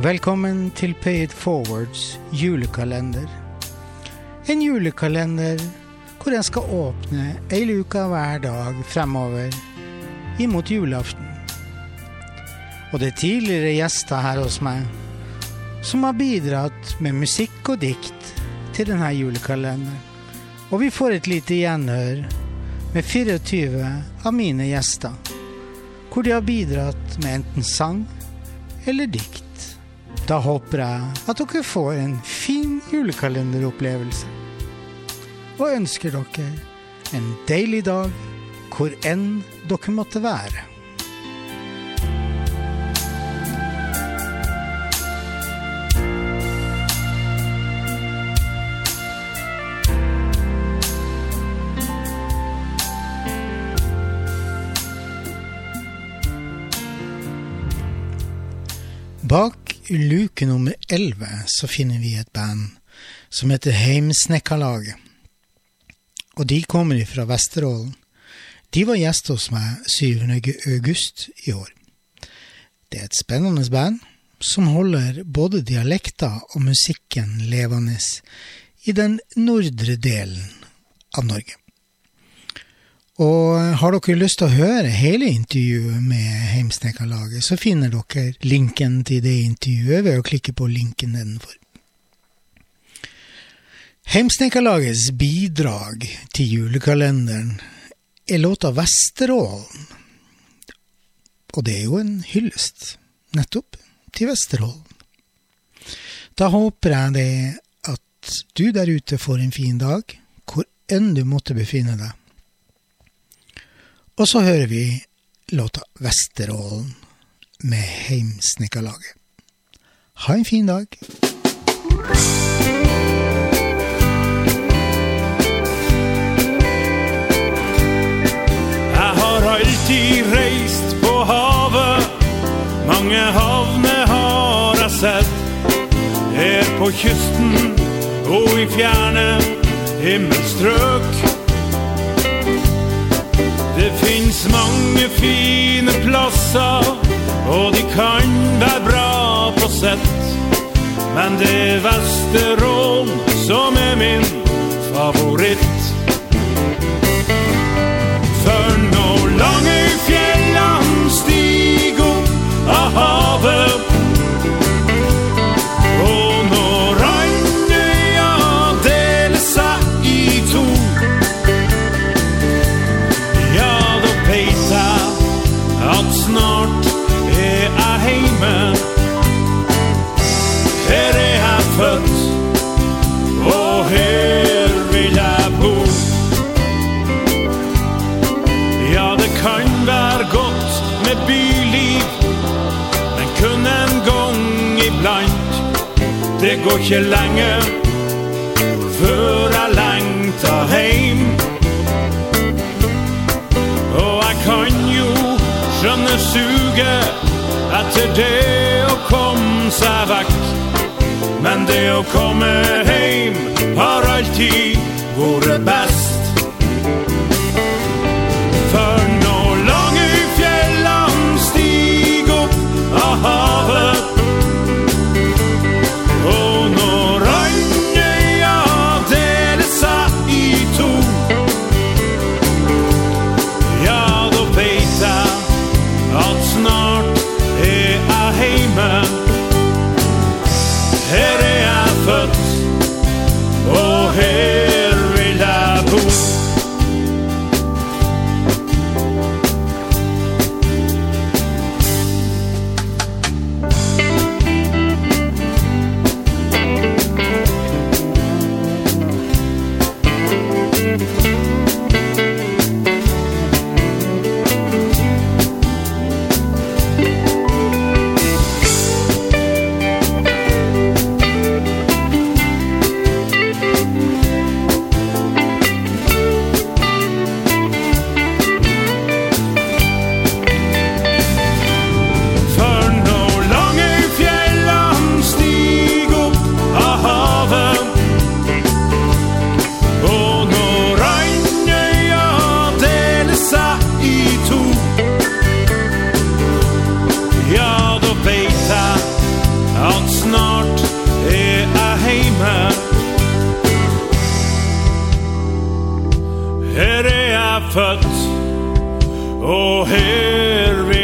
Velkommen til Pay It Forwards julekalender. En julekalender hvor en skal åpne ei luke hver dag fremover imot julaften. Og det er tidligere gjester her hos meg som har bidratt med musikk og dikt til denne julekalenderen. Og vi får et lite gjenhør med 24 av mine gjester, hvor de har bidratt med enten sang eller dikt. Da håper jeg at dere får en fin julekalenderopplevelse. Og ønsker dere en deilig dag hvor enn dere måtte være. Bak luke nummer 11 så finner vi et band som heter Heimsnekkarlaget. Og de kommer fra Vesterålen. De var gjest hos meg 7. august i år. Det er et spennende band som holder både dialekter og musikken levende i den nordre delen av Norge. Og har dere lyst til å høre hele intervjuet med Heimsnekkerlaget, så finner dere linken til det intervjuet ved å klikke på linken nedenfor. Heimsnekkerlagets bidrag til julekalenderen er låta Vesterålen. Og det er jo en hyllest nettopp til Vesterålen. Da håper jeg det at du der ute får en fin dag, hvor enn du måtte befinne deg. Og så hører vi låta Vesterålen med Heimsnekkarlaget. Ha en fin dag. Jeg har alltid reist på havet, mange havner har jeg sett. Her på kysten og i fjerne himmelstrøk. Fine plasser, og de kan være bra på sett. Men det er Vesterålen som er min favoritt. Det går ikke lenge før jeg lengter heim. Og jeg kan jo skjønne suget etter det å komme seg vekk. Men det å komme heim har alltid vært best. Oh, Harry, la. i to. Ja, da veit jeg at snart er jeg heime. Her er jeg født, og her vil